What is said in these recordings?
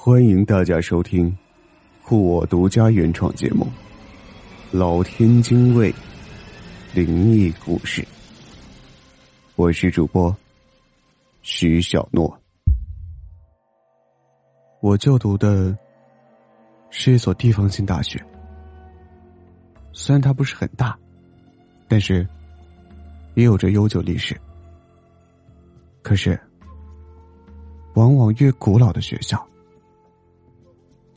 欢迎大家收听酷我独家原创节目《老天津卫灵异故事》。我是主播徐小诺。我就读的是一所地方性大学，虽然它不是很大，但是也有着悠久历史。可是，往往越古老的学校，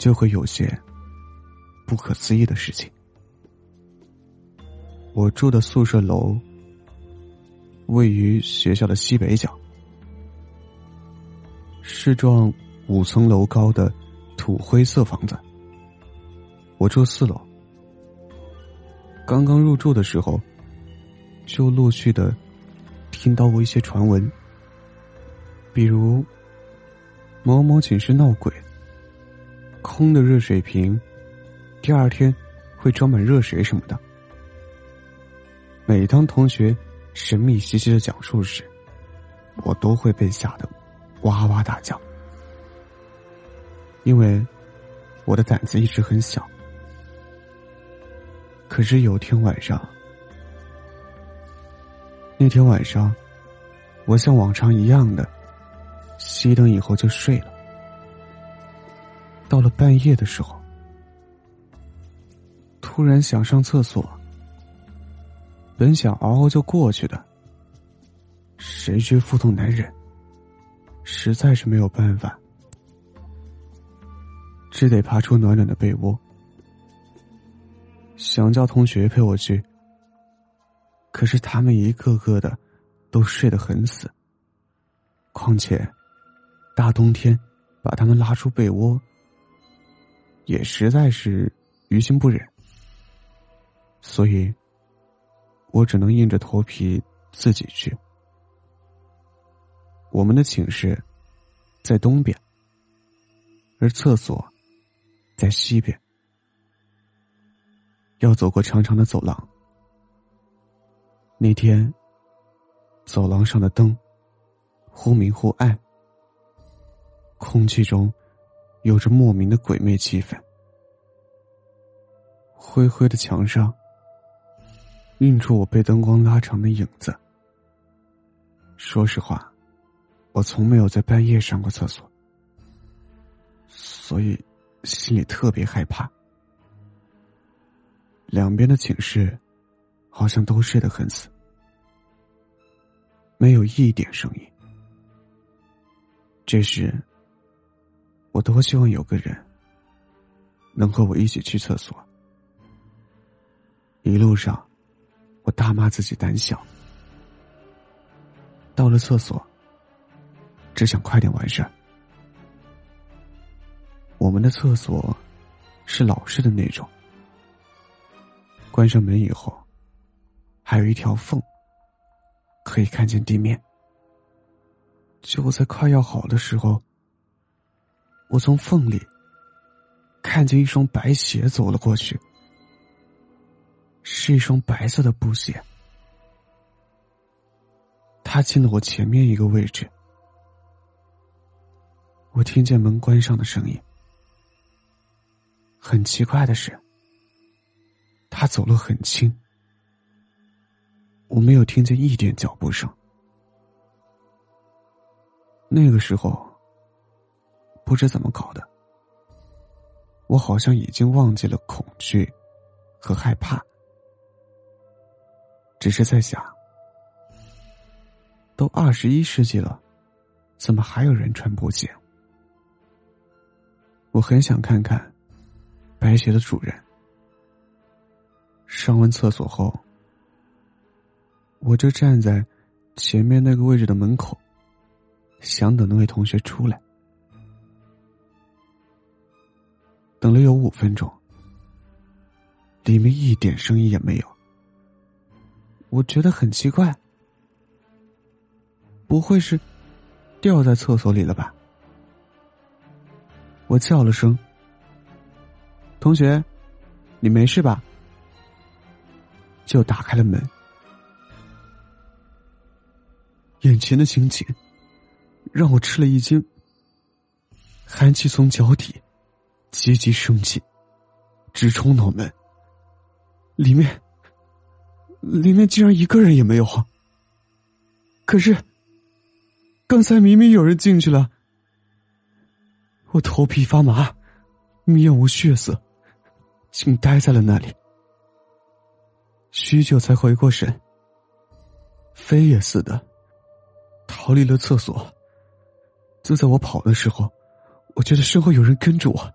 就会有些不可思议的事情。我住的宿舍楼位于学校的西北角，是幢五层楼高的土灰色房子。我住四楼，刚刚入住的时候，就陆续的听到过一些传闻，比如某某寝室闹鬼。空的热水瓶，第二天会装满热水什么的。每当同学神秘兮兮的讲述时，我都会被吓得哇哇大叫，因为我的胆子一直很小。可是有天晚上，那天晚上，我像往常一样的熄灯以后就睡了。到了半夜的时候，突然想上厕所。本想熬熬就过去的，谁知腹痛难忍，实在是没有办法，只得爬出暖暖的被窝，想叫同学陪我去。可是他们一个个的都睡得很死。况且，大冬天把他们拉出被窝。也实在是于心不忍，所以，我只能硬着头皮自己去。我们的寝室在东边，而厕所在西边，要走过长长的走廊。那天，走廊上的灯忽明忽暗，空气中。有着莫名的鬼魅气氛。灰灰的墙上映出我被灯光拉长的影子。说实话，我从没有在半夜上过厕所，所以心里特别害怕。两边的寝室好像都睡得很死，没有一点声音。这时。我多希望有个人能和我一起去厕所。一路上，我大骂自己胆小。到了厕所，只想快点完事儿。我们的厕所是老式的那种，关上门以后，还有一条缝，可以看见地面。就在快要好的时候。我从缝里看见一双白鞋走了过去，是一双白色的布鞋。他进了我前面一个位置，我听见门关上的声音。很奇怪的是，他走路很轻，我没有听见一点脚步声。那个时候。不知怎么搞的，我好像已经忘记了恐惧和害怕，只是在想，都二十一世纪了，怎么还有人穿布鞋？我很想看看白鞋的主人。上完厕所后，我就站在前面那个位置的门口，想等那位同学出来。等了有五分钟，里面一点声音也没有。我觉得很奇怪，不会是掉在厕所里了吧？我叫了声：“同学，你没事吧？”就打开了门，眼前的情景让我吃了一惊。寒气从脚底急急升起，直冲脑门。里面，里面竟然一个人也没有。可是，刚才明明有人进去了。我头皮发麻，面无血色，竟呆在了那里。许久才回过神，飞也似的逃离了厕所。就在我跑的时候，我觉得身后有人跟着我。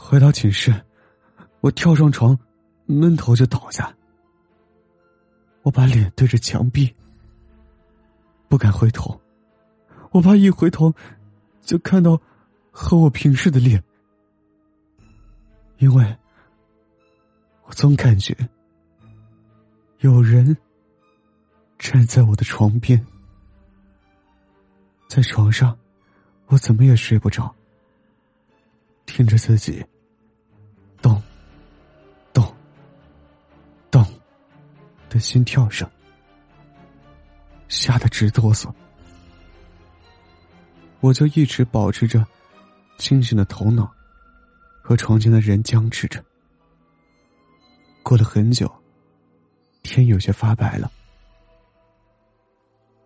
回到寝室，我跳上床，闷头就倒下。我把脸对着墙壁，不敢回头，我怕一回头就看到和我平视的脸，因为我总感觉有人站在我的床边。在床上，我怎么也睡不着，听着自己咚咚咚的心跳声，吓得直哆嗦。我就一直保持着清醒的头脑，和床前的人僵持着。过了很久，天有些发白了，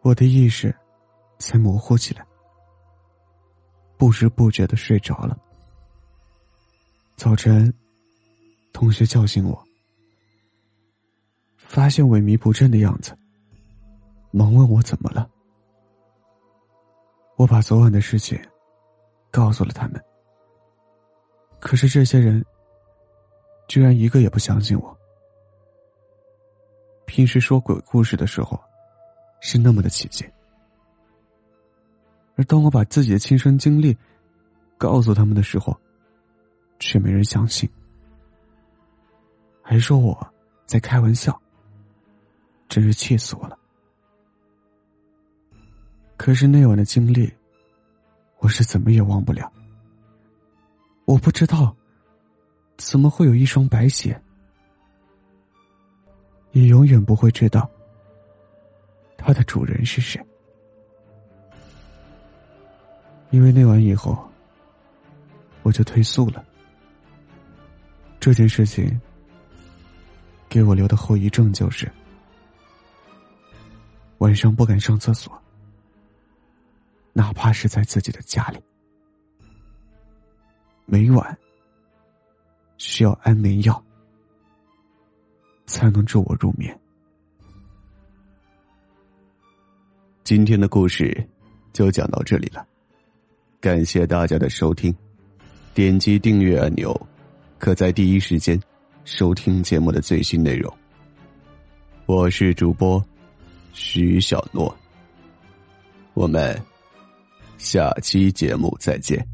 我的意识。才模糊起来，不知不觉的睡着了。早晨，同学叫醒我，发现萎靡不振的样子，忙问我怎么了。我把昨晚的事情告诉了他们，可是这些人居然一个也不相信我。平时说鬼故事的时候，是那么的起劲。而当我把自己的亲身经历告诉他们的时候，却没人相信，还说我在开玩笑，真是气死我了。可是那晚的经历，我是怎么也忘不了。我不知道，怎么会有一双白鞋，也永远不会知道，它的主人是谁。因为那晚以后，我就退宿了。这件事情给我留的后遗症就是，晚上不敢上厕所，哪怕是在自己的家里，每晚需要安眠药才能助我入眠。今天的故事就讲到这里了。感谢大家的收听，点击订阅按钮，可在第一时间收听节目的最新内容。我是主播徐小诺，我们下期节目再见。